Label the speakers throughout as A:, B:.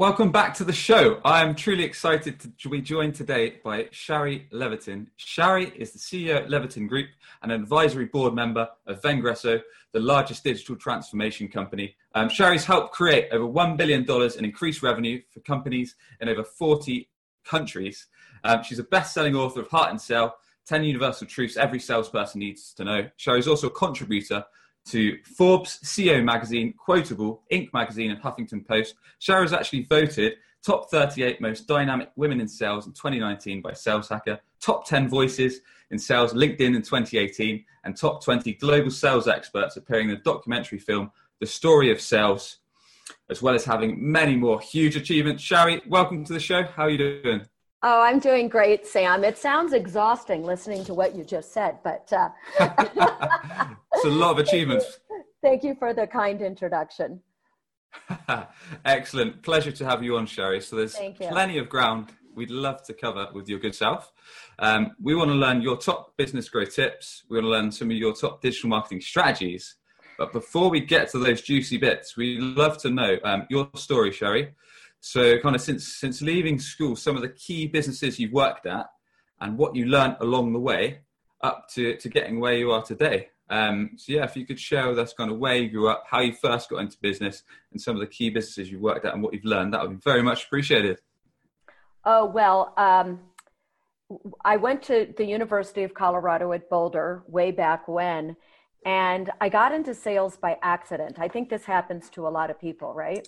A: Welcome back to the show. I am truly excited to be joined today by Shari Levitin. Shari is the CEO at Levitin Group and an advisory board member of Vengreso, the largest digital transformation company. Um, Shari's helped create over $1 billion in increased revenue for companies in over 40 countries. Um, she's a best selling author of Heart and Sell 10 Universal Truths Every Salesperson Needs to Know. Shari's also a contributor to Forbes, CEO Magazine, Quotable, Inc. Magazine, and Huffington Post. Shari was actually voted top 38 most dynamic women in sales in 2019 by Sales Hacker, top 10 voices in sales LinkedIn in 2018, and top 20 global sales experts appearing in the documentary film The Story of Sales, as well as having many more huge achievements. Shari, welcome to the show. How are you doing?
B: Oh, I'm doing great, Sam. It sounds exhausting listening to what you just said, but uh...
A: it's a lot of achievements.
B: Thank you for the kind introduction.
A: Excellent. Pleasure to have you on, Shari. So there's plenty of ground we'd love to cover with your good self. Um, we want to learn your top business growth tips. We want to learn some of your top digital marketing strategies. But before we get to those juicy bits, we'd love to know um, your story, Shari. So, kind of since since leaving school, some of the key businesses you've worked at, and what you learned along the way, up to to getting where you are today. Um, so, yeah, if you could share with us kind of where you grew up, how you first got into business, and some of the key businesses you've worked at, and what you've learned, that would be very much appreciated.
B: Oh well, um, I went to the University of Colorado at Boulder way back when, and I got into sales by accident. I think this happens to a lot of people, right?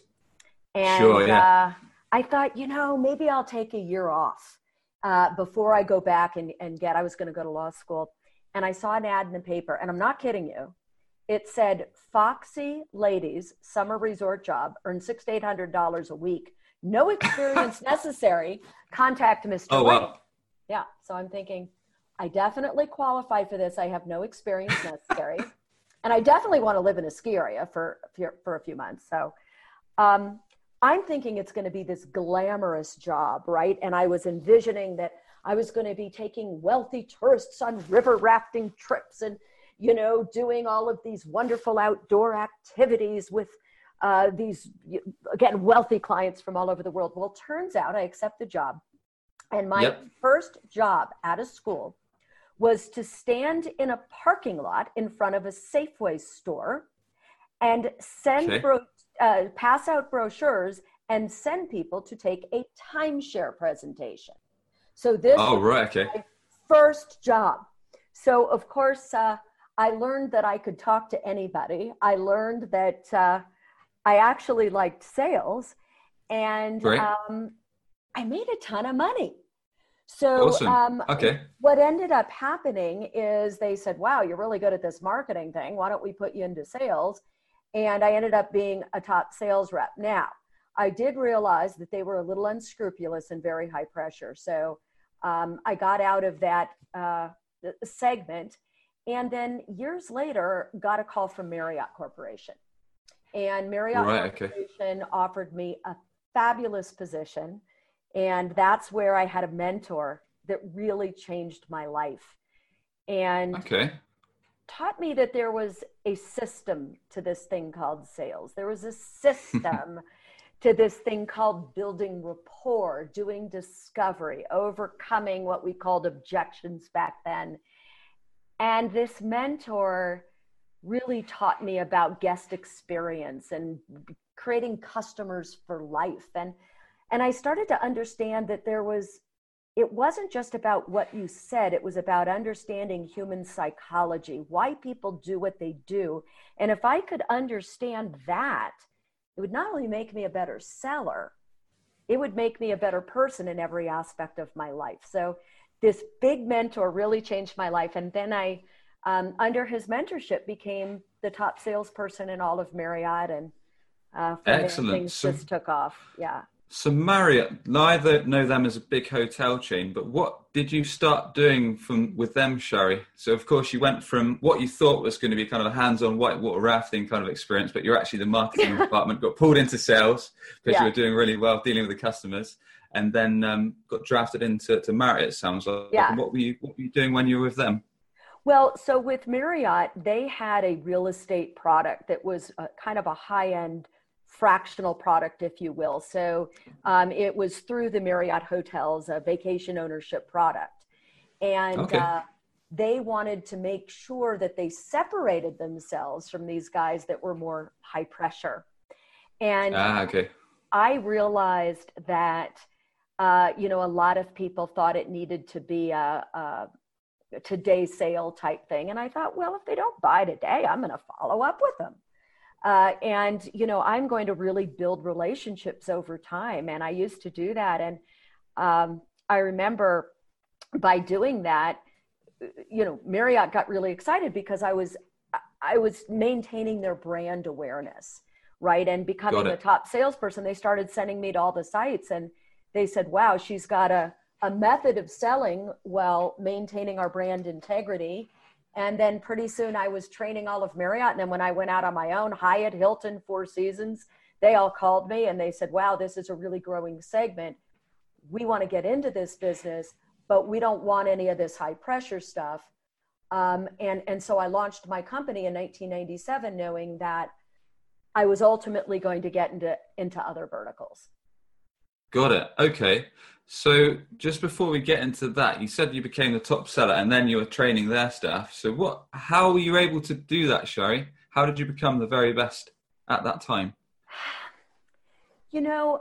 B: And sure, yeah. uh, I thought, you know, maybe I'll take a year off uh, before I go back and, and get, I was going to go to law school. And I saw an ad in the paper, and I'm not kidding you. It said, Foxy ladies, summer resort job, earn six to eight hundred dollars a week. No experience necessary. Contact Mr. Oh, White. Wow. Yeah. So I'm thinking, I definitely qualify for this. I have no experience necessary. and I definitely want to live in a ski area for, for, for a few months. So um, I'm thinking it's going to be this glamorous job, right? And I was envisioning that I was going to be taking wealthy tourists on river rafting trips and, you know, doing all of these wonderful outdoor activities with uh, these, again, wealthy clients from all over the world. Well, turns out I accept the job. And my yep. first job out of school was to stand in a parking lot in front of a Safeway store and send okay. bro- uh, pass out brochures and send people to take a timeshare presentation. So this
A: oh, right, okay.
B: first job. So of course, uh, I learned that I could talk to anybody. I learned that uh, I actually liked sales, and right. um, I made a ton of money. So, awesome. um, okay. What ended up happening is they said, "Wow, you're really good at this marketing thing. Why don't we put you into sales?" And I ended up being a top sales rep. Now, I did realize that they were a little unscrupulous and very high pressure. So um, I got out of that uh, segment. And then years later, got a call from Marriott Corporation. And Marriott right, Corporation okay. offered me a fabulous position. And that's where I had a mentor that really changed my life. And okay taught me that there was a system to this thing called sales. There was a system to this thing called building rapport, doing discovery, overcoming what we called objections back then. And this mentor really taught me about guest experience and creating customers for life. And and I started to understand that there was it wasn't just about what you said, it was about understanding human psychology, why people do what they do. And if I could understand that, it would not only make me a better seller, it would make me a better person in every aspect of my life. So, this big mentor really changed my life. And then I, um, under his mentorship, became the top salesperson in all of Marriott. And uh,
A: excellent. Things
B: so, just took off. Yeah.
A: So Marriott, neither know them as a big hotel chain, but what did you start doing from with them, Shari? So of course you went from what you thought was going to be kind of a hands-on whitewater rafting kind of experience, but you're actually the marketing department, got pulled into sales because yeah. you were doing really well dealing with the customers, and then um, got drafted into to Marriott. Sounds like.
B: Yeah.
A: And what were you what were you doing when you were with them?
B: Well, so with Marriott, they had a real estate product that was a, kind of a high-end fractional product, if you will. So um, it was through the Marriott hotels, a vacation ownership product. And okay. uh, they wanted to make sure that they separated themselves from these guys that were more high pressure. And
A: ah, okay.
B: I realized that, uh, you know, a lot of people thought it needed to be a, a today sale type thing. And I thought, well, if they don't buy today, I'm going to follow up with them. Uh, and you know i'm going to really build relationships over time and i used to do that. And um, i remember by doing that you know marriott got really excited because i was i was maintaining their brand awareness right? And becoming the top salesperson they started sending me to all the sites and they said wow she's got a, a method of selling while maintaining our brand integrity and then pretty soon I was training all of Marriott. And then when I went out on my own, Hyatt, Hilton, Four Seasons, they all called me and they said, wow, this is a really growing segment. We want to get into this business, but we don't want any of this high pressure stuff. Um, and, and so I launched my company in 1997, knowing that I was ultimately going to get into, into other verticals.
A: Got it. Okay. So just before we get into that, you said you became the top seller and then you were training their staff. So what how were you able to do that, Shari? How did you become the very best at that time?
B: You know,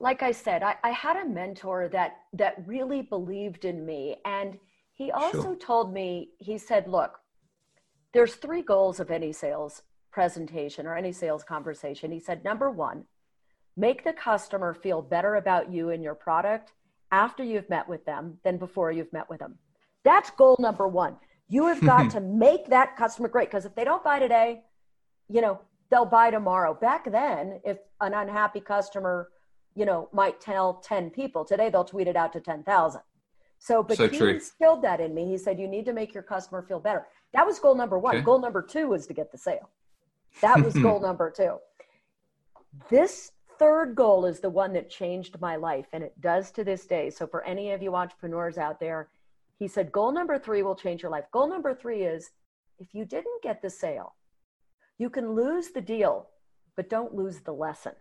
B: like I said, I, I had a mentor that that really believed in me. And he also sure. told me, he said, look, there's three goals of any sales presentation or any sales conversation. He said, number one, Make the customer feel better about you and your product after you've met with them than before you've met with them. That's goal number one. You have got to make that customer great because if they don't buy today, you know, they'll buy tomorrow. Back then, if an unhappy customer, you know, might tell 10 people, today they'll tweet it out to 10,000. So, but so he true. instilled that in me. He said, you need to make your customer feel better. That was goal number one. Okay. Goal number two was to get the sale. That was goal number two. This third goal is the one that changed my life, and it does to this day. So, for any of you entrepreneurs out there, he said, Goal number three will change your life. Goal number three is if you didn't get the sale, you can lose the deal, but don't lose the lesson.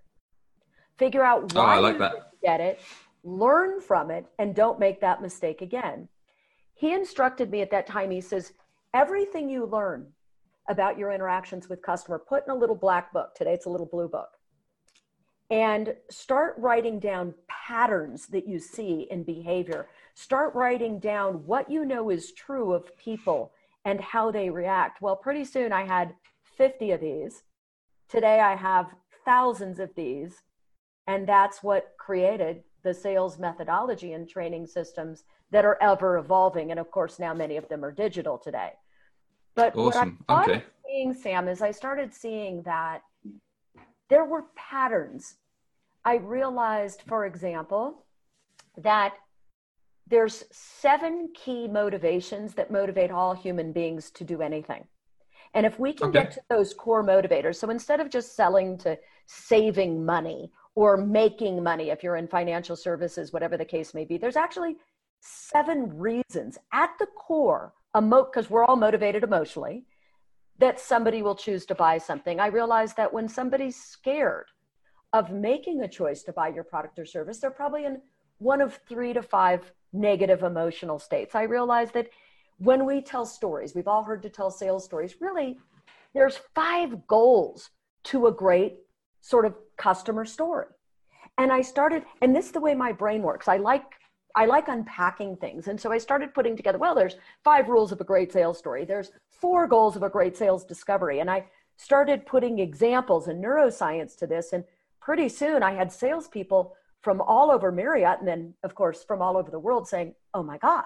B: Figure out oh, why oh, like you didn't get it, learn from it, and don't make that mistake again. He instructed me at that time, he says, everything you learn about your interactions with customer, put in a little black book. Today it's a little blue book and start writing down patterns that you see in behavior. Start writing down what you know is true of people and how they react. Well, pretty soon I had 50 of these. Today I have thousands of these. And that's what created the sales methodology and training systems that are ever evolving. And of course, now many of them are digital today. But awesome. what I started okay. seeing, Sam, is I started seeing that there were patterns I realized, for example, that there's seven key motivations that motivate all human beings to do anything. And if we can okay. get to those core motivators, so instead of just selling to saving money or making money, if you're in financial services, whatever the case may be, there's actually seven reasons at the core, because we're all motivated emotionally, that somebody will choose to buy something. I realized that when somebody's scared, of making a choice to buy your product or service, they're probably in one of three to five negative emotional states. I realize that when we tell stories, we've all heard to tell sales stories, really, there's five goals to a great sort of customer story. And I started, and this is the way my brain works. I like I like unpacking things. And so I started putting together, well, there's five rules of a great sales story. There's four goals of a great sales discovery. And I started putting examples and neuroscience to this. And pretty soon I had salespeople from all over Marriott and then, of course, from all over the world saying, Oh my God,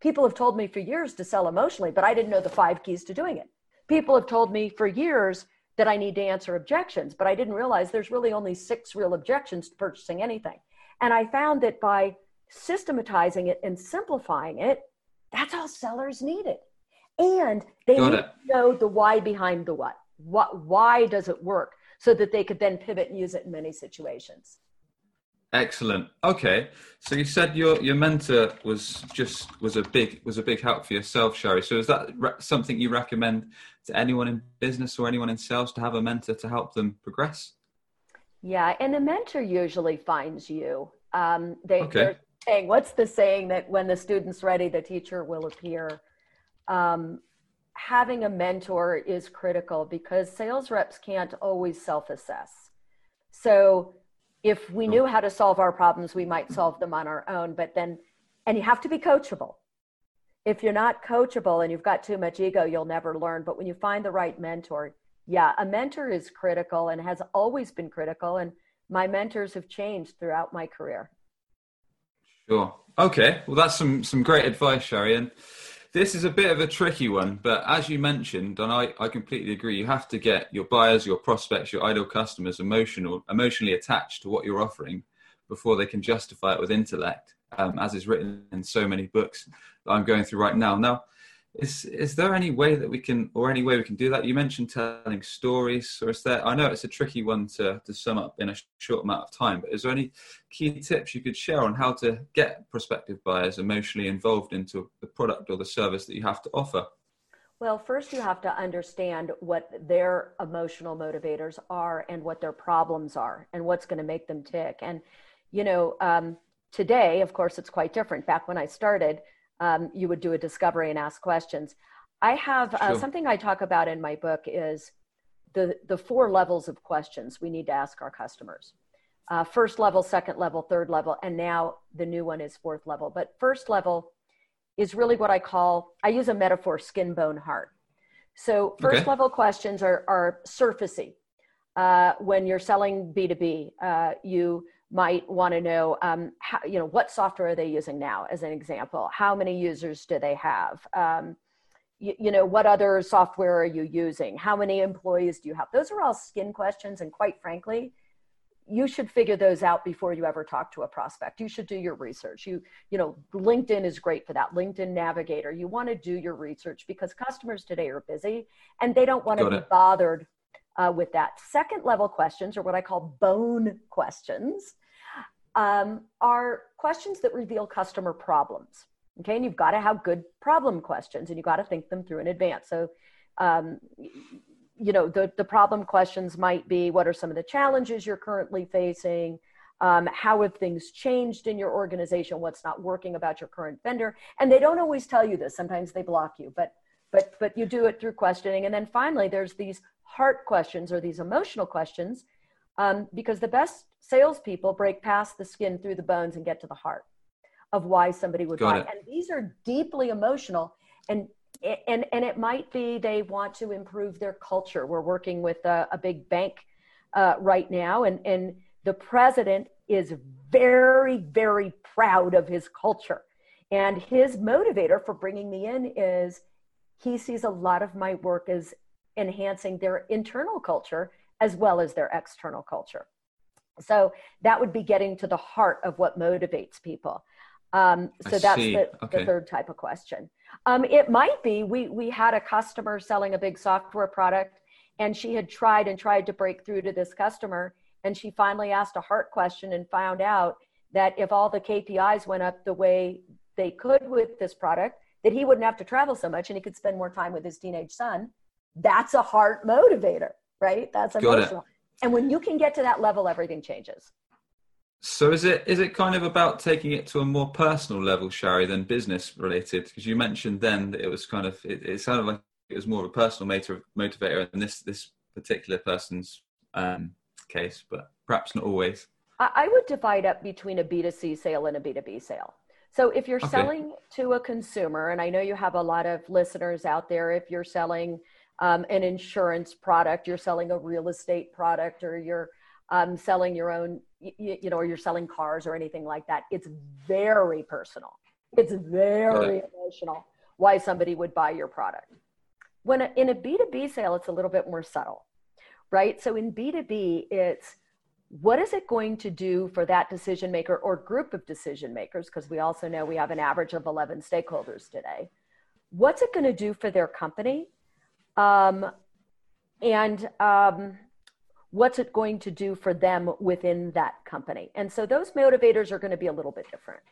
B: people have told me for years to sell emotionally, but I didn't know the five keys to doing it. People have told me for years that I need to answer objections, but I didn't realize there's really only six real objections to purchasing anything. And I found that by systematizing it and simplifying it, that's all sellers needed. And they need to know the why behind the what. What why does it work? So that they could then pivot and use it in many situations.
A: Excellent. Okay, so you said your your mentor was just was a big was a big help for yourself, Shari. So is that re- something you recommend to anyone in business or anyone in sales to have a mentor to help them progress?
B: Yeah, and a mentor usually finds you. Um, they, okay. Saying, what's the saying that when the student's ready, the teacher will appear? Um, having a mentor is critical because sales reps can't always self assess. So if we knew how to solve our problems, we might solve them on our own. But then, and you have to be coachable. If you're not coachable and you've got too much ego, you'll never learn. But when you find the right mentor, yeah, a mentor is critical and has always been critical. And my mentors have changed throughout my career.
A: Sure. Okay. Well, that's some some great advice, Shari. And this is a bit of a tricky one, but as you mentioned, and I, I completely agree, you have to get your buyers, your prospects, your ideal customers emotional, emotionally attached to what you're offering before they can justify it with intellect, um, as is written in so many books that I'm going through right now. Now, is is there any way that we can or any way we can do that? You mentioned telling stories or is there i know it's a tricky one to, to sum up in a short amount of time but is there any key tips you could share on how to get prospective buyers emotionally involved into the product or the service that you have to offer?
B: Well first you have to understand what their emotional motivators are and what their problems are and what's going to make them tick. And you know um, today of course it's quite different. Back when i started um, you would do a discovery and ask questions. I have uh, sure. something I talk about in my book is the the four levels of questions we need to ask our customers. Uh, first level, second level, third level, and now the new one is fourth level. But first level is really what I call I use a metaphor: skin, bone, heart. So first okay. level questions are are surfacey. Uh, when you're selling B2B, uh, you might want to know, um, how, you know, what software are they using now, as an example? How many users do they have? Um, you, you, know, what other software are you using? How many employees do you have? Those are all skin questions, and quite frankly, you should figure those out before you ever talk to a prospect. You should do your research. You, you know, LinkedIn is great for that. LinkedIn Navigator. You want to do your research because customers today are busy and they don't want to be bothered uh, with that. Second level questions, or what I call bone questions, um, are questions that reveal customer problems. Okay, and you've got to have good problem questions and you've got to think them through in advance. So, um, you know, the, the problem questions might be what are some of the challenges you're currently facing? Um, how have things changed in your organization? What's not working about your current vendor? And they don't always tell you this. Sometimes they block you, but but but you do it through questioning. And then finally, there's these heart questions or these emotional questions um, because the best salespeople break past the skin through the bones and get to the heart of why somebody would Got buy. It. And these are deeply emotional and and and it might be they want to improve their culture. We're working with a, a big bank uh, right now, and and the president is very very proud of his culture, and his motivator for bringing me in is he sees a lot of my work as enhancing their internal culture as well as their external culture. So that would be getting to the heart of what motivates people. Um, so I that's the, okay. the, third type of question. Um, it might be we we had a customer selling a big software product, and she had tried and tried to break through to this customer, and she finally asked a heart question and found out that if all the KPIs went up the way they could with this product, that he wouldn't have to travel so much and he could spend more time with his teenage son that's a heart motivator, right? That's emotional. And when you can get to that level, everything changes.
A: So is it is it kind of about taking it to a more personal level, Shari, than business related? Because you mentioned then that it was kind of it, it sounded like it was more of a personal motiv- motivator in this this particular person's um, case, but perhaps not always.
B: I would divide up between a B2C sale and a B2B sale. So if you're okay. selling to a consumer, and I know you have a lot of listeners out there, if you're selling um, an insurance product, you're selling a real estate product, or you're um, selling your own, you, you, know, or you're selling cars or anything like that. It's very personal. It's very emotional why somebody would buy your product. When a, in a B2B sale, it's a little bit more subtle. right? So in B2B, it's what is it going to do for that decision maker or group of decision makers? Because we also know we have an average of 11 stakeholders today. What's it going to do for their company? Um, and um, what's it going to do for them within that company? And so those motivators are going to be a little bit different.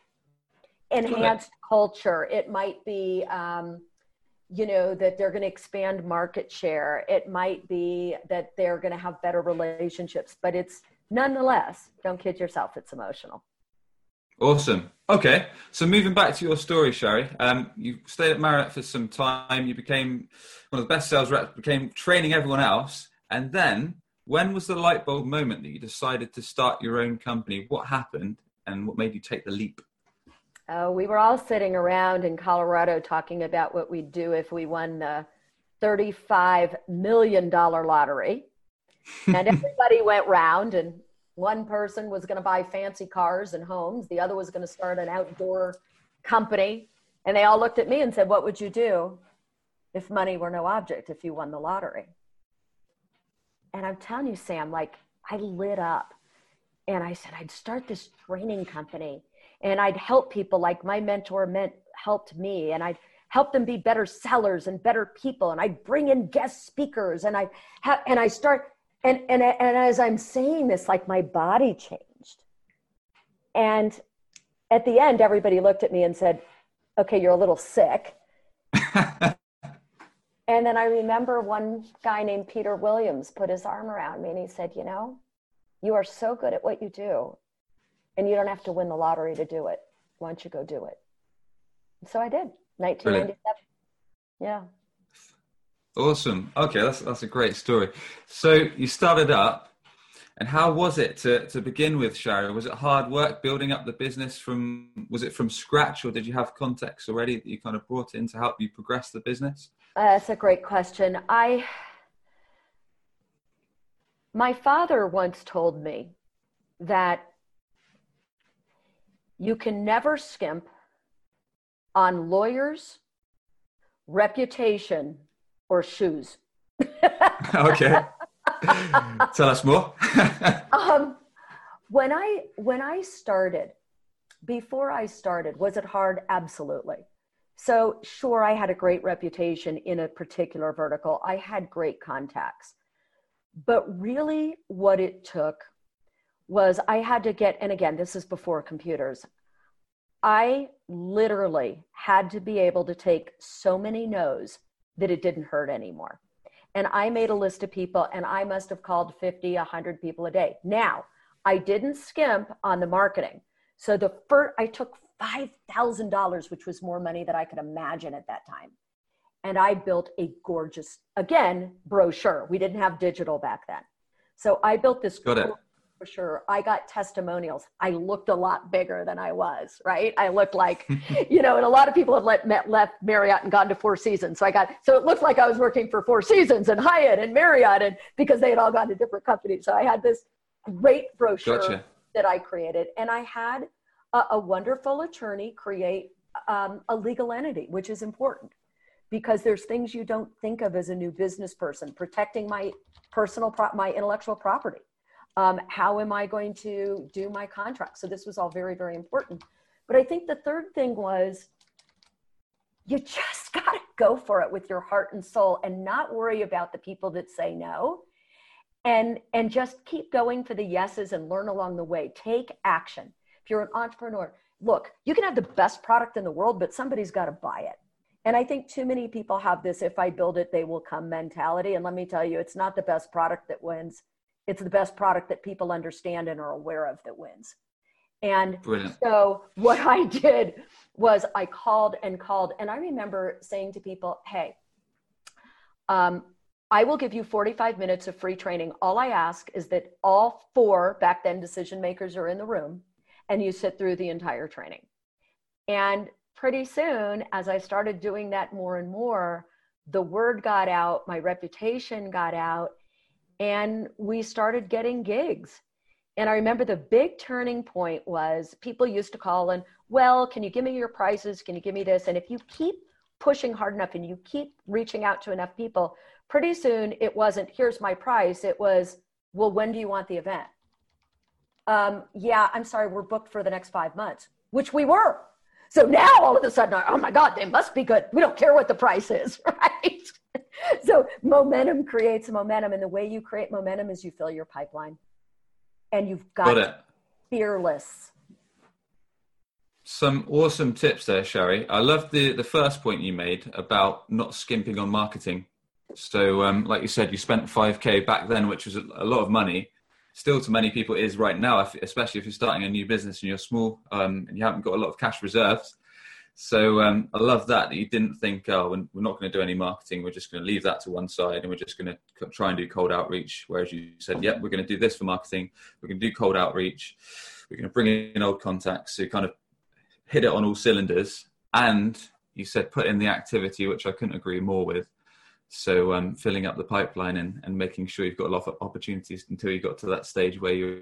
B: Enhanced culture, it might be. Um, you know that they're going to expand market share it might be that they're going to have better relationships but it's nonetheless don't kid yourself it's emotional
A: awesome. Okay so moving back to your story Shari um, you stayed at marriott for some time you became one of the best sales reps became training everyone else and then when was the light bulb moment that you decided to start your own company? What happened and what made you take the leap?
B: Uh, we were all sitting around in Colorado talking about what we'd do if we won the $35 million lottery. and everybody went round, and one person was going to buy fancy cars and homes, the other was going to start an outdoor company. And they all looked at me and said, What would you do if money were no object, if you won the lottery? And I'm telling you, Sam, like I lit up and I said, I'd start this training company and I'd help people like my mentor meant helped me and I'd help them be better sellers and better people and I'd bring in guest speakers and I ha- and I start and and and as I'm saying this like my body changed and at the end everybody looked at me and said okay you're a little sick and then I remember one guy named Peter Williams put his arm around me and he said you know you are so good at what you do and you don't have to win the lottery to do it. Why don't you go do it? So I did. 1997. Yeah.
A: Awesome. Okay, that's that's a great story. So you started up, and how was it to to begin with, Shari? Was it hard work building up the business from? Was it from scratch, or did you have context already that you kind of brought in to help you progress the business?
B: Uh, that's a great question. I my father once told me that you can never skimp on lawyers, reputation, or shoes.
A: okay. Tell us more.
B: um, when I when I started, before I started, was it hard? Absolutely. So sure, I had a great reputation in a particular vertical. I had great contacts. But really what it took was I had to get, and again, this is before computers. I literally had to be able to take so many no's that it didn't hurt anymore. And I made a list of people, and I must have called 50, 100 people a day. Now, I didn't skimp on the marketing. So the first, I took $5,000, which was more money than I could imagine at that time. And I built a gorgeous, again, brochure. We didn't have digital back then. So I built this
A: Got
B: for sure. I got testimonials. I looked a lot bigger than I was, right? I looked like, you know, and a lot of people had let, met, left Marriott and gone to Four Seasons. So I got, so it looked like I was working for Four Seasons and Hyatt and Marriott, and because they had all gone to different companies. So I had this great brochure gotcha. that I created, and I had a, a wonderful attorney create um, a legal entity, which is important because there's things you don't think of as a new business person protecting my personal pro- my intellectual property um, how am I going to do my contract? So this was all very, very important. But I think the third thing was you just got to go for it with your heart and soul and not worry about the people that say no. And and just keep going for the yeses and learn along the way. Take action. If you're an entrepreneur look you can have the best product in the world but somebody's got to buy it. And i think too many people have this if i build it they will come mentality. And let me tell you it's not the best product that wins it's the best product that people understand and are aware of that wins. And Brilliant. so what I did was I called and called, and I remember saying to people, "Hey, um, I will give you 45 minutes of free training. All I ask is that all four back then decision makers are in the room, and you sit through the entire training." And pretty soon, as I started doing that more and more, the word got out, my reputation got out, and we started getting gigs. And I remember the big turning point was people used to call and, well, can you give me your prices? Can you give me this? And if you keep pushing hard enough and you keep reaching out to enough people, pretty soon it wasn't, here's my price. It was, well, when do you want the event? Um, yeah, I'm sorry, we're booked for the next five months, which we were. So now all of a sudden, oh my God, they must be good. We don't care what the price is, right? so momentum creates momentum. And the way you create momentum is you fill your pipeline. And you've got, got fearless.
A: Some awesome tips there, Shari. I love the, the first point you made about not skimping on marketing. So, um, like you said, you spent 5K back then, which was a, a lot of money still to many people is right now, especially if you're starting a new business and you're small um, and you haven't got a lot of cash reserves. So um, I love that that you didn't think, oh, we're not going to do any marketing. We're just going to leave that to one side and we're just going to try and do cold outreach. Whereas you said, yep, we're going to do this for marketing. We're going to do cold outreach. We're going to bring in old contacts. So kind of hit it on all cylinders. And you said put in the activity, which I couldn't agree more with. So um, filling up the pipeline and, and making sure you've got a lot of opportunities until you got to that stage where you're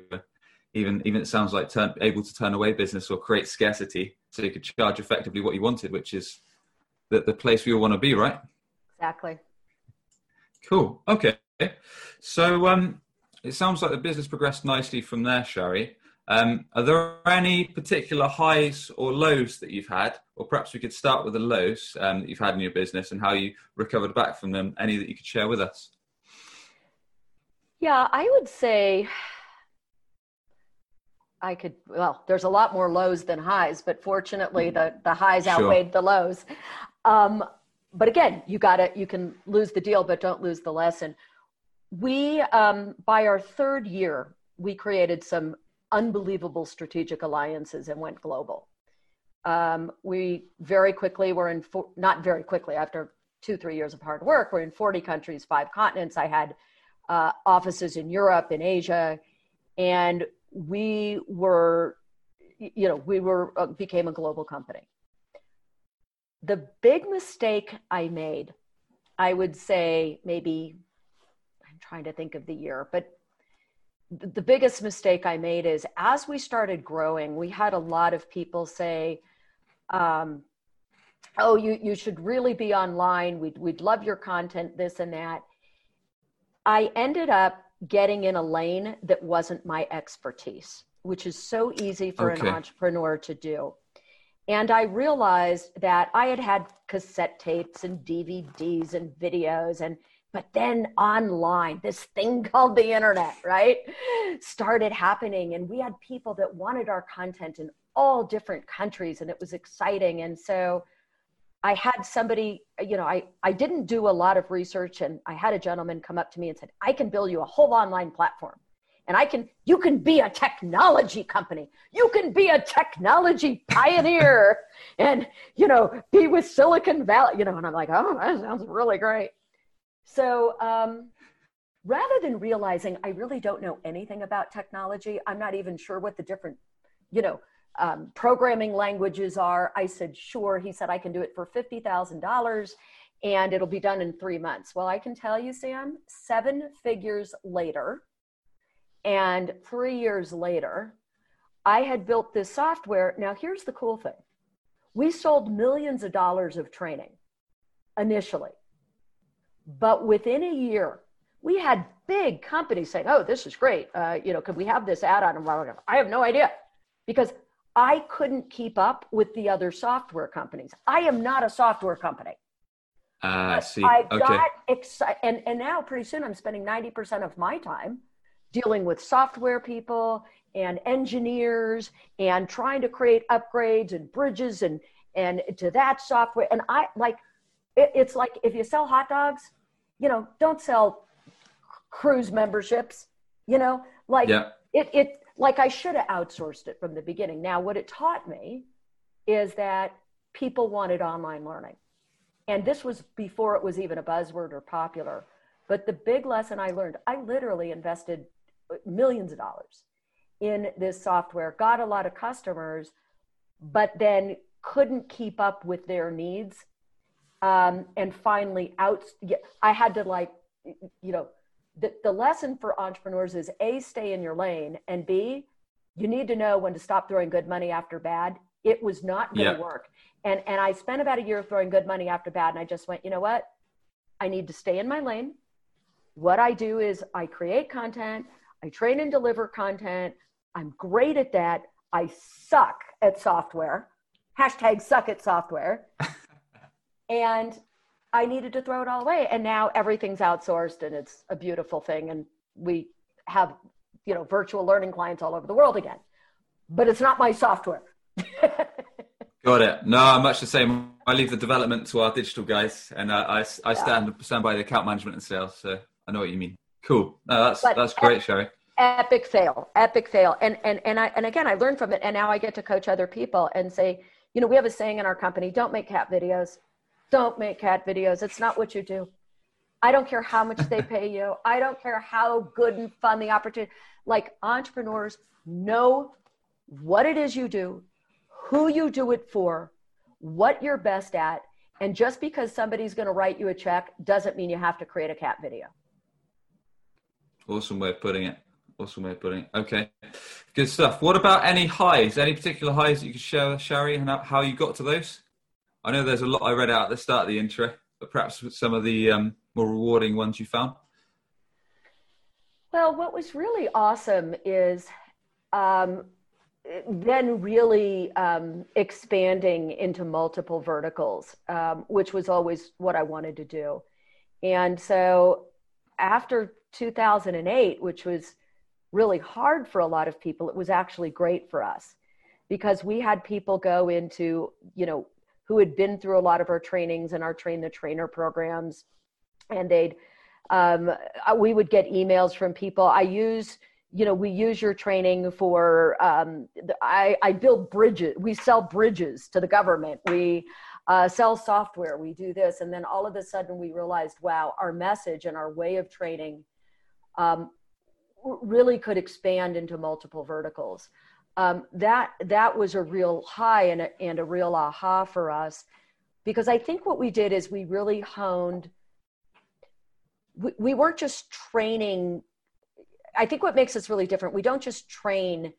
A: even even it sounds like turn, able to turn away business or create scarcity so you could charge effectively what you wanted, which is the, the place we all want to be, right?
B: Exactly.
A: Cool. Okay. So um, it sounds like the business progressed nicely from there, Shari. Um, are there any particular highs or lows that you've had, or perhaps we could start with the lows um, that you've had in your business and how you recovered back from them? Any that you could share with us?
B: Yeah, I would say I could. Well, there's a lot more lows than highs, but fortunately, the the highs sure. outweighed the lows. Um, but again, you got to You can lose the deal, but don't lose the lesson. We, um, by our third year, we created some unbelievable strategic alliances and went global. Um, we very quickly were in, four, not very quickly, after two, three years of hard work, we're in 40 countries, five continents. I had uh, offices in Europe, in Asia, and we were, you know, we were, uh, became a global company. The big mistake I made, I would say maybe, I'm trying to think of the year, but the biggest mistake I made is as we started growing, we had a lot of people say, um, "Oh, you you should really be online. We'd we'd love your content, this and that." I ended up getting in a lane that wasn't my expertise, which is so easy for okay. an entrepreneur to do. And I realized that I had had cassette tapes and DVDs and videos and but then online, this thing called the internet, right, started happening. And we had people that wanted our content in all different countries, and it was exciting. And so I had somebody, you know, I, I didn't do a lot of research, and I had a gentleman come up to me and said, I can build you a whole online platform. And I can, you can be a technology company. You can be a technology pioneer and, you know, be with Silicon Valley, you know. And I'm like, oh, that sounds really great. So um, rather than realizing I really don't know anything about technology, I'm not even sure what the different, you know, um, programming languages are. I said, sure. He said, I can do it for $50,000 and it'll be done in three months. Well, I can tell you, Sam, seven figures later and three years later, I had built this software. Now, here's the cool thing we sold millions of dollars of training initially. But within a year, we had big companies saying, "Oh, this is great. Uh, you know, could we have this add-on?" And I have no idea because I couldn't keep up with the other software companies. I am not a software company.
A: Uh, see.
B: I okay. got excited, and and now pretty soon I'm spending ninety percent of my time dealing with software people and engineers and trying to create upgrades and bridges and and to that software. And I like it, it's like if you sell hot dogs, you know, don't sell cruise memberships. You know, like yeah. it it like I should have outsourced it from the beginning. Now, what it taught me is that people wanted online learning. And this was before it was even a buzzword or popular. But the big lesson I learned, I literally invested millions of dollars in this software, got a lot of customers, but then couldn't keep up with their needs um, and finally out i had to like you know the, the lesson for entrepreneurs is a stay in your lane and b you need to know when to stop throwing good money after bad it was not going to yeah. work and and i spent about a year throwing good money after bad and i just went you know what i need to stay in my lane what I do is I create content, I train and deliver content. I'm great at that. I suck at software. Hashtag suck at software. and I needed to throw it all away. And now everything's outsourced and it's a beautiful thing. And we have, you know, virtual learning clients all over the world again. But it's not my software.
A: Got it. No, I'm much the same. I leave the development to our digital guys, and uh, I, I, I stand yeah. stand by the account management and sales. So I know what you mean. Cool. No, that's but that's great, Shari.
B: Epic fail, epic fail, and and and I and again, I learned from it, and now I get to coach other people and say, you know, we have a saying in our company: don't make cat videos, don't make cat videos. It's not what you do. I don't care how much they pay you. I don't care how good and fun the opportunity. Like entrepreneurs know what it is you do who you do it for, what you're best at, and just because somebody's going to write you a check doesn't mean you have to create a cat video.
A: Awesome way of putting it. Awesome way of putting it. Okay, good stuff. What about any highs? Any particular highs that you could share, Shari, and how you got to those? I know there's a lot I read out at the start of the intro, but perhaps some of the um, more rewarding ones you found.
B: Well, what was really awesome is um, then really um, expanding into multiple verticals, um, which was always what I wanted to do. And so after 2008, which was really hard for a lot of people, it was actually great for us because we had people go into, you know, who had been through a lot of our trainings and our train the trainer programs. And they'd, um, uh, we would get emails from people. I use, you know, we use your training for, um, I, I build bridges. We sell bridges to the government. We uh, sell software. We do this. And then all of a sudden we realized, wow, our message and our way of training um, really could expand into multiple verticals. Um, that, that was a real high and a, and a real aha for us because I think what we did is we really honed, we, we weren't just training I think what makes us really different, we don't just train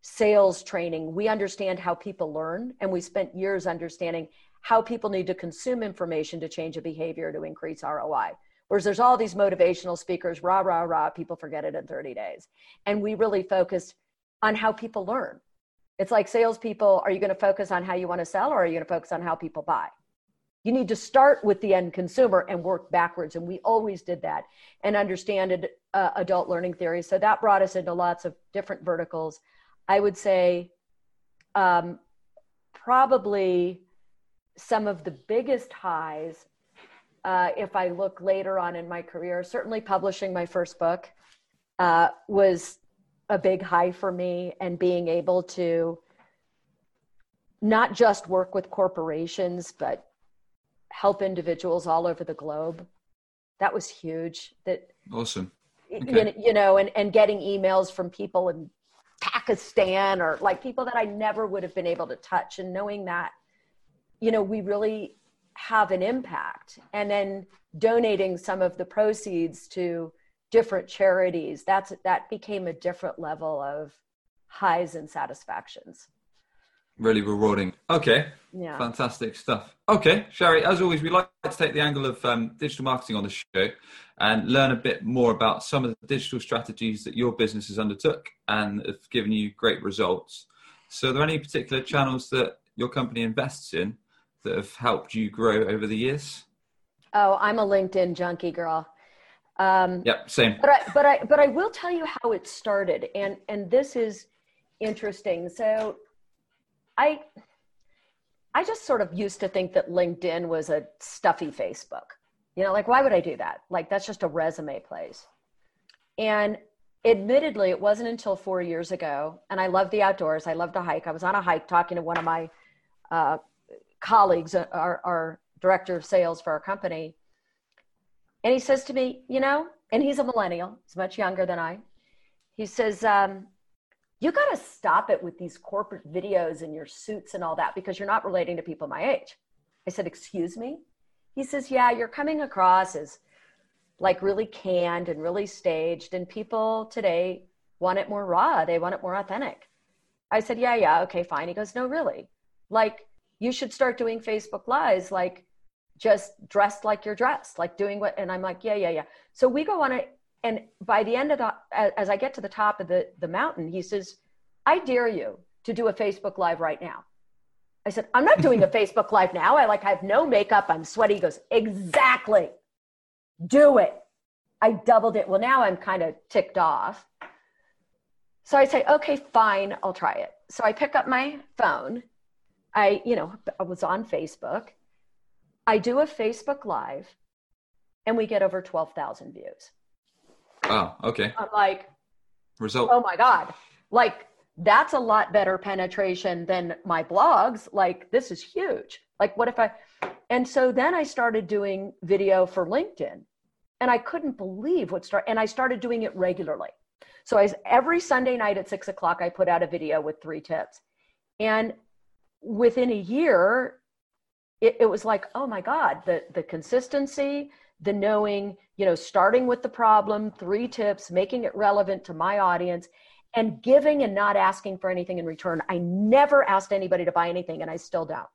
B: sales training, we understand how people learn. And we spent years understanding how people need to consume information to change a behavior to increase ROI. Whereas there's all these motivational speakers, rah, rah, rah, people forget it in 30 days. And we really focused on how people learn. It's like salespeople, are you going to focus on how you want to sell or are you going to focus on how people buy? you need to start with the end consumer and work backwards and we always did that and understand uh, adult learning theory so that brought us into lots of different verticals i would say um, probably some of the biggest highs uh, if i look later on in my career certainly publishing my first book uh, was a big high for me and being able to not just work with corporations but help individuals all over the globe. That was huge. That
A: awesome.
B: Okay. You, you know, and, and getting emails from people in Pakistan or like people that I never would have been able to touch and knowing that, you know, we really have an impact and then donating some of the proceeds to different charities that's that became a different level of highs and satisfactions
A: really rewarding. Okay. Yeah. Fantastic stuff. Okay, Shari as always, we like to take the angle of um, digital marketing on the show and learn a bit more about some of the digital strategies that your business has undertook and have given you great results. So, are there any particular channels that your company invests in that have helped you grow over the years?
B: Oh, I'm a LinkedIn junkie girl.
A: Um, yep, same.
B: But I, but I, but I will tell you how it started, and and this is interesting. So I I just sort of used to think that LinkedIn was a stuffy Facebook. You know, like why would I do that? Like that's just a resume place. And admittedly, it wasn't until four years ago, and I love the outdoors. I love to hike. I was on a hike talking to one of my uh, colleagues, our, our director of sales for our company, and he says to me, you know, and he's a millennial, he's much younger than I. He says, um, you got to stop it with these corporate videos and your suits and all that because you're not relating to people my age. I said, Excuse me? He says, Yeah, you're coming across as like really canned and really staged, and people today want it more raw. They want it more authentic. I said, Yeah, yeah, okay, fine. He goes, No, really. Like, you should start doing Facebook Lives. Like, just dressed like you're dressed, like doing what, and I'm like, yeah, yeah, yeah. So we go on it. And by the end of the, as I get to the top of the, the mountain, he says, I dare you to do a Facebook live right now. I said, I'm not doing a Facebook live now. I like, I have no makeup. I'm sweaty. He goes, exactly. Do it. I doubled it. Well, now I'm kind of ticked off. So I say, okay, fine, I'll try it. So I pick up my phone. I, you know, I was on Facebook. I do a Facebook Live and we get over 12,000 views.
A: Wow, okay.
B: I'm like,
A: result.
B: Oh my God. Like, that's a lot better penetration than my blogs. Like, this is huge. Like, what if I, and so then I started doing video for LinkedIn and I couldn't believe what started. and I started doing it regularly. So I, every Sunday night at six o'clock, I put out a video with three tips. And within a year, it, it was like, oh my God, the, the consistency, the knowing, you know, starting with the problem, three tips, making it relevant to my audience, and giving and not asking for anything in return. I never asked anybody to buy anything, and I still don't.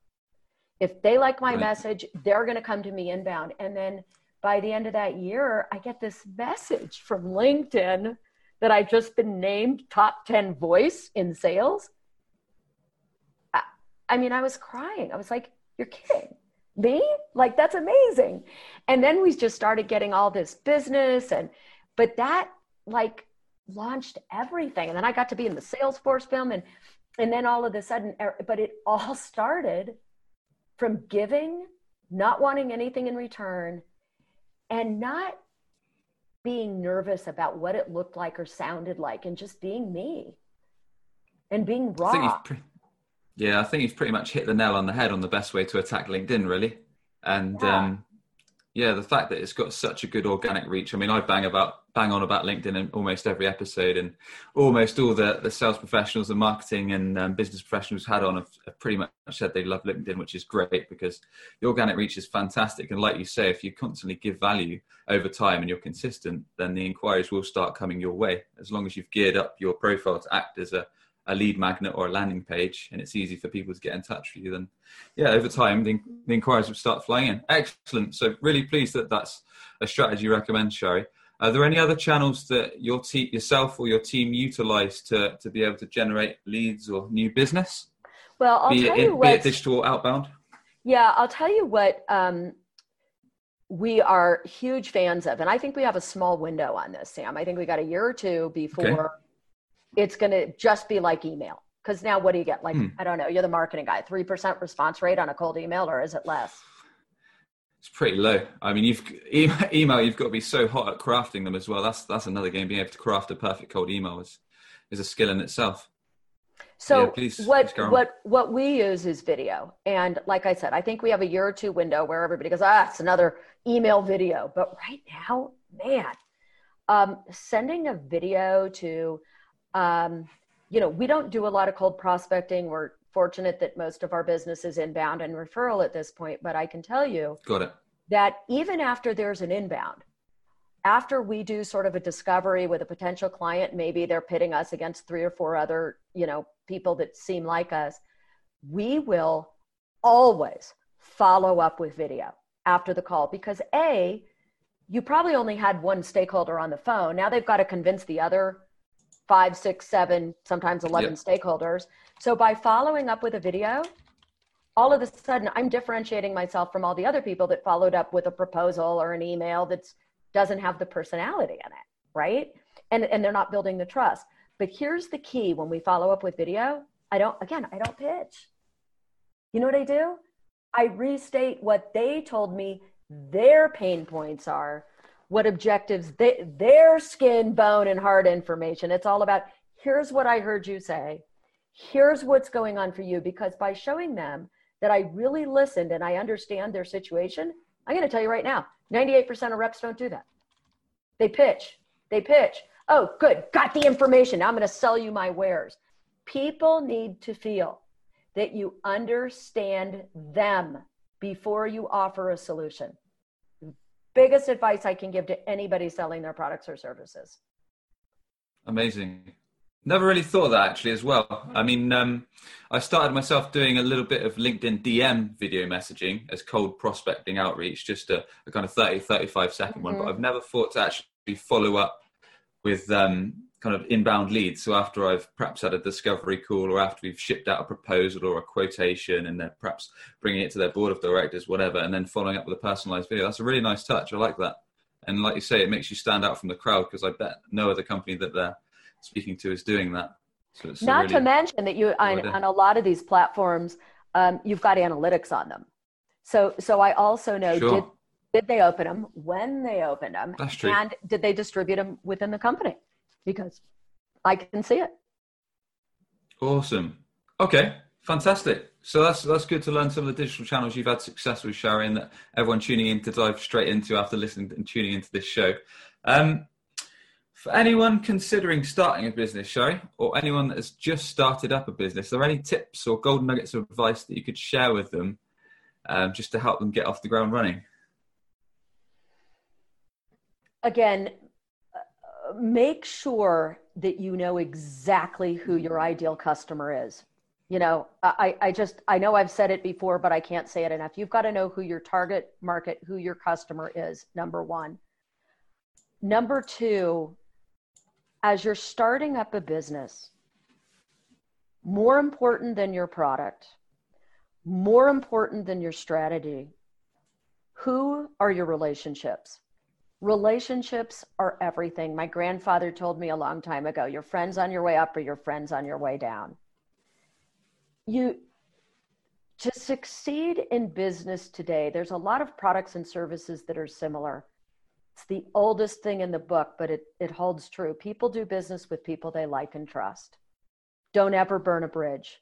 B: If they like my right. message, they're going to come to me inbound. And then by the end of that year, I get this message from LinkedIn that I've just been named top 10 voice in sales. I, I mean, I was crying. I was like, you're kidding me? Like, that's amazing. And then we just started getting all this business. And, but that like launched everything. And then I got to be in the Salesforce film. And, and then all of a sudden, er, but it all started from giving, not wanting anything in return, and not being nervous about what it looked like or sounded like and just being me and being raw.
A: Pre- yeah, I think you've pretty much hit the nail on the head on the best way to attack LinkedIn, really. And yeah. um, yeah, the fact that it's got such a good organic reach. I mean, I bang about bang on about LinkedIn in almost every episode, and almost all the, the sales professionals, and marketing and um, business professionals had on have, have, pretty much said they love LinkedIn, which is great because the organic reach is fantastic. And like you say, if you constantly give value over time and you're consistent, then the inquiries will start coming your way. As long as you've geared up your profile to act as a a lead magnet or a landing page and it's easy for people to get in touch with you then yeah over time the, the inquiries will start flying in. Excellent. So really pleased that that's a strategy you recommend Shari. Are there any other channels that your te- yourself or your team utilize to, to be able to generate leads or new business?
B: Well I'll
A: be,
B: tell
A: it,
B: you what,
A: be it digital outbound?
B: Yeah I'll tell you what um, we are huge fans of and I think we have a small window on this Sam. I think we got a year or two before okay it's going to just be like email. Because now, what do you get? Like, hmm. I don't know, you're the marketing guy, 3% response rate on a cold email, or is it less?
A: It's pretty low. I mean, you've email, you've got to be so hot at crafting them as well. That's that's another game. Being able to craft a perfect cold email is is a skill in itself.
B: So yeah, please, what please what what we use is video, and like I said, I think we have a year or two window where everybody goes, ah, it's another email video. But right now, man, um, sending a video to um, you know, we don't do a lot of cold prospecting. We're fortunate that most of our business is inbound and referral at this point, but I can tell you
A: Got it.
B: that even after there's an inbound, after we do sort of a discovery with a potential client, maybe they're pitting us against three or four other, you know, people that seem like us, we will always follow up with video after the call because A, you probably only had one stakeholder on the phone. Now they've got to convince the other five, six, seven, sometimes 11 yep. stakeholders. So by following up with a video, all of a sudden I'm differentiating myself from all the other people that followed up with a proposal or an email that doesn't have the personality in it, right? And, and they're not building the trust. But here's the key when we follow up with video, I don't, again, I don't pitch. You know what I do? I restate what they told me their pain points are what objectives they, their skin, bone, and heart information. It's all about here's what I heard you say, here's what's going on for you. Because by showing them that I really listened and I understand their situation, I'm going to tell you right now 98% of reps don't do that. They pitch, they pitch. Oh, good, got the information. Now I'm going to sell you my wares. People need to feel that you understand them before you offer a solution biggest advice I can give to anybody selling their products or services.
A: Amazing. Never really thought of that actually as well. I mean, um, I started myself doing a little bit of LinkedIn DM video messaging as cold prospecting outreach, just a, a kind of 30, 35 second mm-hmm. one, but mm-hmm. I've never thought to actually follow up with um, kind of inbound leads. So after I've perhaps had a discovery call or after we've shipped out a proposal or a quotation and they're perhaps bringing it to their board of directors, whatever, and then following up with a personalized video. That's a really nice touch. I like that. And like you say, it makes you stand out from the crowd because I bet no other company that they're speaking to is doing that.
B: So Not really to mention that you on, on, a lot of these platforms, um, you've got analytics on them. So so I also know sure. did did they open them when they opened them,
A: That's true.
B: and did they distribute them within the company? Because I can see it.
A: Awesome. Okay, fantastic. So that's that's good to learn some of the digital channels you've had success with, Shari, and that everyone tuning in to dive straight into after listening and tuning into this show. Um, for anyone considering starting a business, Shari, or anyone that has just started up a business, are there any tips or golden nuggets of advice that you could share with them um, just to help them get off the ground running?
B: Again, make sure that you know exactly who your mm-hmm. ideal customer is. You know, I, I just, I know I've said it before, but I can't say it enough. You've got to know who your target market, who your customer is, number one. Number two, as you're starting up a business, more important than your product, more important than your strategy, who are your relationships? Relationships are everything. My grandfather told me a long time ago your friends on your way up or your friends on your way down. You, to succeed in business today, there's a lot of products and services that are similar. It's the oldest thing in the book, but it, it holds true. People do business with people they like and trust. Don't ever burn a bridge.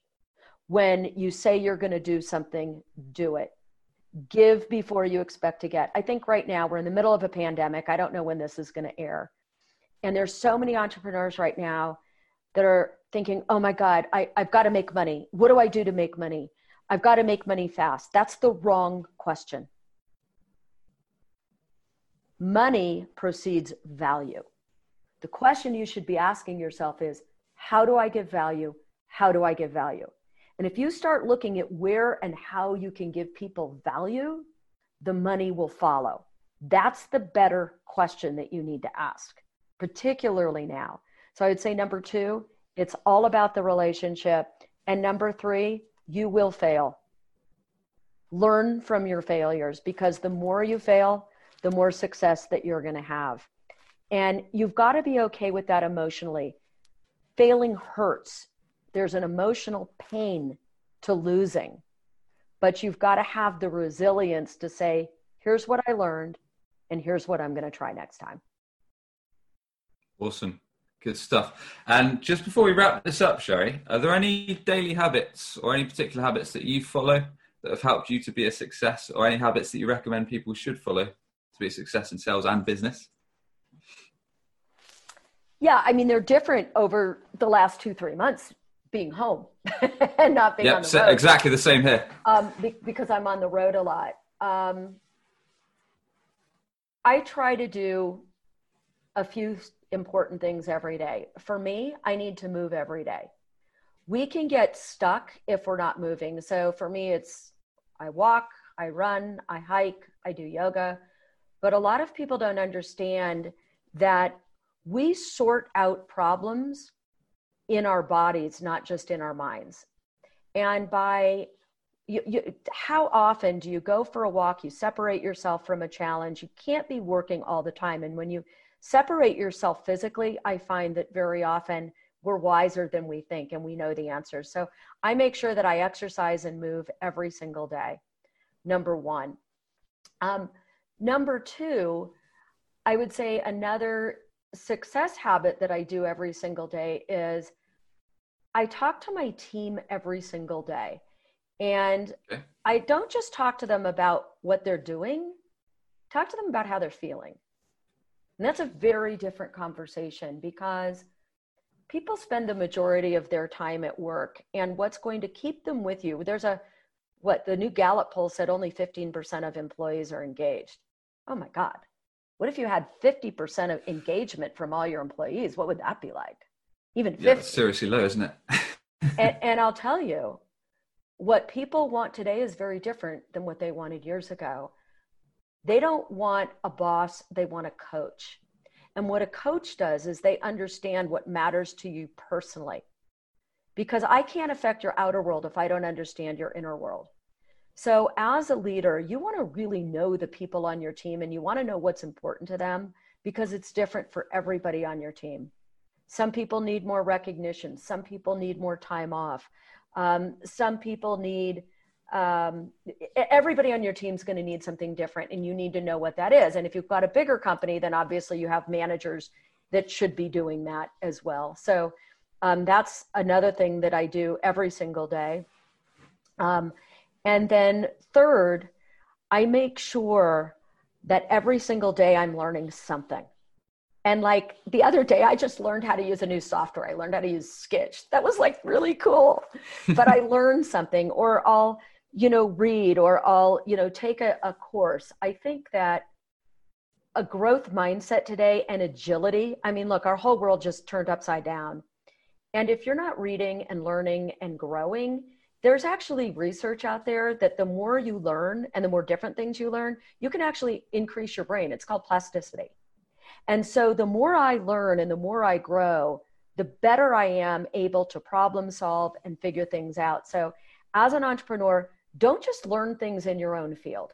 B: When you say you're going to do something, do it. Give before you expect to get. I think right now we're in the middle of a pandemic. I don't know when this is going to air. And there's so many entrepreneurs right now that are thinking, oh my God, I, I've got to make money. What do I do to make money? I've got to make money fast. That's the wrong question money precedes value. The question you should be asking yourself is how do I give value? How do I give value? And if you start looking at where and how you can give people value, the money will follow. That's the better question that you need to ask, particularly now. So I would say number two, it's all about the relationship. And number three, you will fail. Learn from your failures because the more you fail, the more success that you're going to have. And you've got to be okay with that emotionally. Failing hurts. There's an emotional pain to losing, but you've got to have the resilience to say, here's what I learned, and here's what I'm going to try next time.
A: Awesome. Good stuff. And just before we wrap this up, Shari, are there any daily habits or any particular habits that you follow that have helped you to be a success, or any habits that you recommend people should follow to be a success in sales and business?
B: Yeah, I mean, they're different over the last two, three months being home and not being yep, on the road.
A: Exactly the same here.
B: Um, be- because I'm on the road a lot. Um, I try to do a few important things every day. For me, I need to move every day. We can get stuck if we're not moving. So for me, it's I walk, I run, I hike, I do yoga. But a lot of people don't understand that we sort out problems in our bodies, not just in our minds. And by you, you, how often do you go for a walk? You separate yourself from a challenge. You can't be working all the time. And when you separate yourself physically, I find that very often we're wiser than we think and we know the answers. So I make sure that I exercise and move every single day. Number one. Um, Number two, I would say another success habit that I do every single day is I talk to my team every single day. And okay. I don't just talk to them about what they're doing, talk to them about how they're feeling. And that's a very different conversation because people spend the majority of their time at work. And what's going to keep them with you? There's a, what the new Gallup poll said only 15% of employees are engaged oh my God, what if you had 50% of engagement from all your employees? What would that be like? even 50.
A: Yeah, seriously low, isn't it?
B: and, and I'll tell you, what people want today is very different than what they wanted years ago. They don't want a boss, they want a coach. And what a coach does is they understand what matters to you personally. Because I can't affect your outer world if I don't understand your inner world. So, as a leader, you want to really know the people on your team and you want to know what's important to them because it's different for everybody on your team. Some people need more recognition, some people need more time off, um, some people need um, everybody on your team is going to need something different and you need to know what that is. And if you've got a bigger company then obviously you have managers that should be doing that as well. So um, that's another thing that i do every single day. Um, and then third i make sure that every single day i'm learning something and like the other day, I just learned how to use a new software. I learned how to use Sketch. That was like really cool. but I learned something, or I'll you know, read or I'll, you know, take a, a course. I think that a growth mindset today and agility. I mean, look, our whole world just turned upside down. And if you're not reading and learning and growing, there's actually research out there that the more you learn and the more different things you learn, you can actually increase your brain. It's called plasticity. And so the more I learn and the more I grow, the better I am able to problem solve and figure things out. So as an entrepreneur, don't just learn things in your own field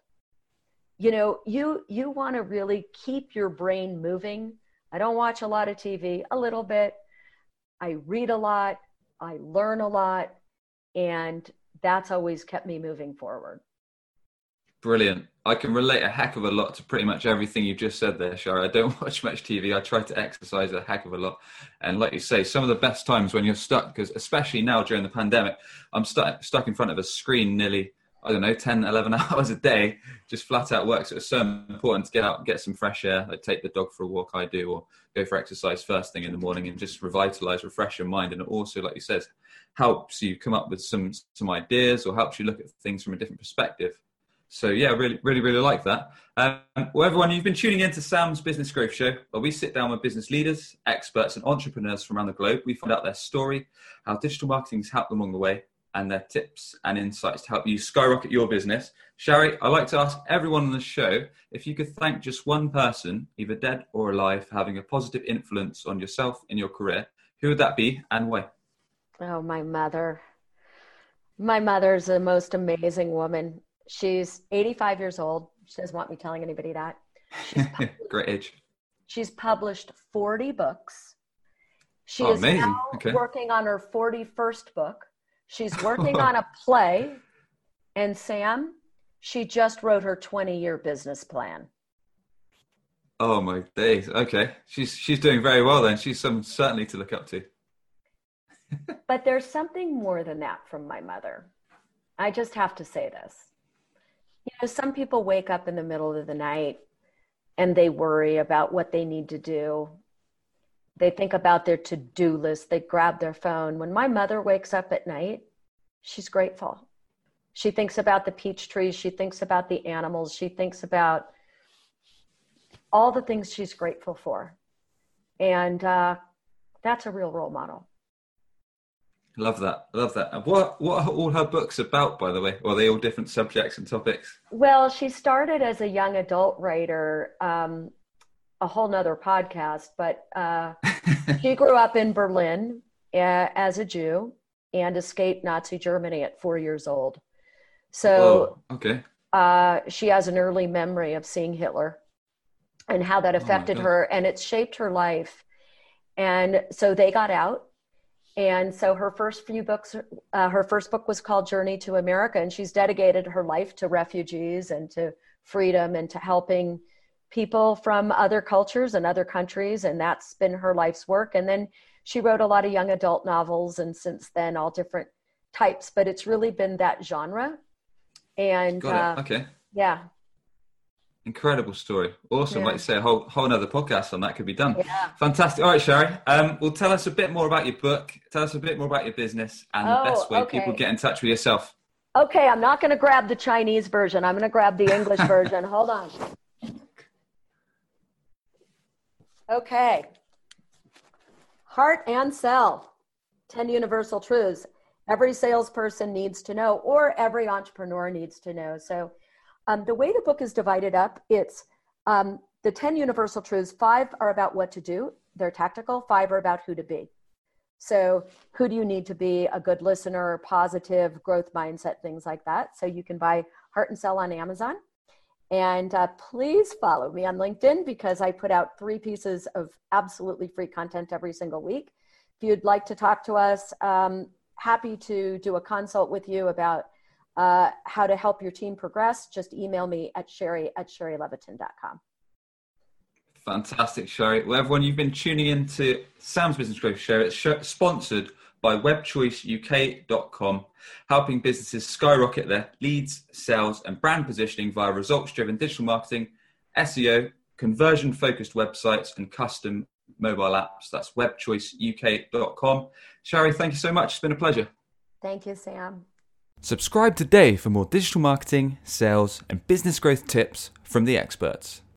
B: you know you you want to really keep your brain moving i don't watch a lot of tv a little bit i read a lot i learn a lot and that's always kept me moving forward
A: Brilliant. I can relate a heck of a lot to pretty much everything you've just said there, Shari. I don't watch much TV. I try to exercise a heck of a lot. And like you say, some of the best times when you're stuck, because especially now during the pandemic, I'm stuck, stuck in front of a screen nearly, I don't know, 10, 11 hours a day, just flat out work. So it's so important to get out, get some fresh air, like take the dog for a walk, I do, or go for exercise first thing in the morning and just revitalize, refresh your mind. And it also, like you said, helps you come up with some, some ideas or helps you look at things from a different perspective so yeah, really, really, really like that. Um, well, everyone, you've been tuning in to Sam's Business Growth Show, where we sit down with business leaders, experts, and entrepreneurs from around the globe. We find out their story, how digital marketing has helped them along the way, and their tips and insights to help you skyrocket your business. Shari, I'd like to ask everyone on the show if you could thank just one person, either dead or alive, for having a positive influence on yourself in your career. Who would that be, and why?
B: Oh, my mother. My mother's the most amazing woman She's 85 years old. She doesn't want me telling anybody that.
A: Great age.
B: She's published 40 books. She oh, is amazing. now okay. working on her 41st book. She's working on a play. And Sam, she just wrote her 20 year business plan.
A: Oh my days. Okay. She's she's doing very well then. She's some certainly to look up to.
B: but there's something more than that from my mother. I just have to say this you know some people wake up in the middle of the night and they worry about what they need to do they think about their to-do list they grab their phone when my mother wakes up at night she's grateful she thinks about the peach trees she thinks about the animals she thinks about all the things she's grateful for and uh, that's a real role model
A: Love that. Love that. And what what are all her books about, by the way? Or are they all different subjects and topics?
B: Well, she started as a young adult writer, um, a whole nother podcast, but uh, she grew up in Berlin uh, as a Jew and escaped Nazi Germany at four years old. So
A: oh, okay.
B: Uh, she has an early memory of seeing Hitler and how that oh affected oh her, and it shaped her life. And so they got out and so her first few books, uh, her first book was called Journey to America, and she's dedicated her life to refugees and to freedom and to helping people from other cultures and other countries. And that's been her life's work. And then she wrote a lot of young adult novels, and since then, all different types, but it's really been that genre. And
A: uh, okay.
B: Yeah.
A: Incredible story. Awesome. Yeah. Like you say, a whole whole another podcast on that could be done. Yeah. Fantastic. All right, Shari. Um, well, tell us a bit more about your book. Tell us a bit more about your business and oh, the best way okay. people get in touch with yourself.
B: Okay, I'm not going to grab the Chinese version. I'm going to grab the English version. Hold on. Okay. Heart and sell 10 universal truths every salesperson needs to know or every entrepreneur needs to know. So, um, the way the book is divided up, it's um, the 10 universal truths. Five are about what to do, they're tactical, five are about who to be. So, who do you need to be? A good listener, positive, growth mindset, things like that. So, you can buy Heart and Sell on Amazon. And uh, please follow me on LinkedIn because I put out three pieces of absolutely free content every single week. If you'd like to talk to us, um, happy to do a consult with you about uh, how to help your team progress. Just email me at shari at sharilevitin.com.
A: Fantastic, Shari. Well, everyone, you've been tuning in to Sam's Business Growth Show. It's sponsored by webchoiceuk.com, helping businesses skyrocket their leads, sales, and brand positioning via results driven digital marketing, SEO, conversion focused websites, and custom mobile apps. That's webchoiceuk.com. Shari, thank you so much. It's been a pleasure.
B: Thank you, Sam.
A: Subscribe today for more digital marketing, sales, and business growth tips from the experts.